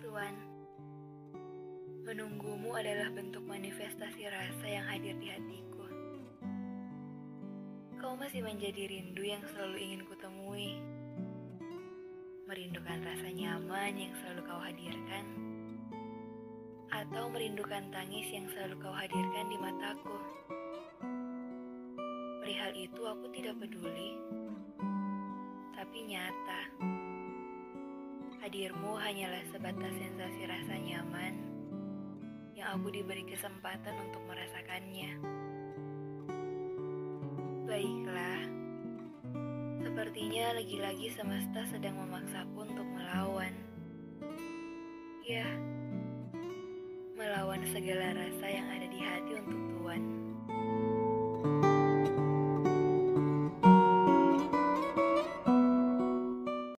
Tuan, menunggumu adalah bentuk manifestasi rasa yang hadir di hatiku. Kau masih menjadi rindu yang selalu ingin kutemui. Merindukan rasa nyaman yang selalu kau hadirkan, atau merindukan tangis yang selalu kau hadirkan di mataku. Perihal itu aku tidak peduli, tapi nyata. Hadirmu hanyalah sebatas sensasi rasa nyaman yang aku diberi kesempatan untuk merasakannya. Baiklah, sepertinya lagi-lagi semesta sedang memaksaku untuk melawan. Ya, melawan segala rasa yang ada di hati untuk.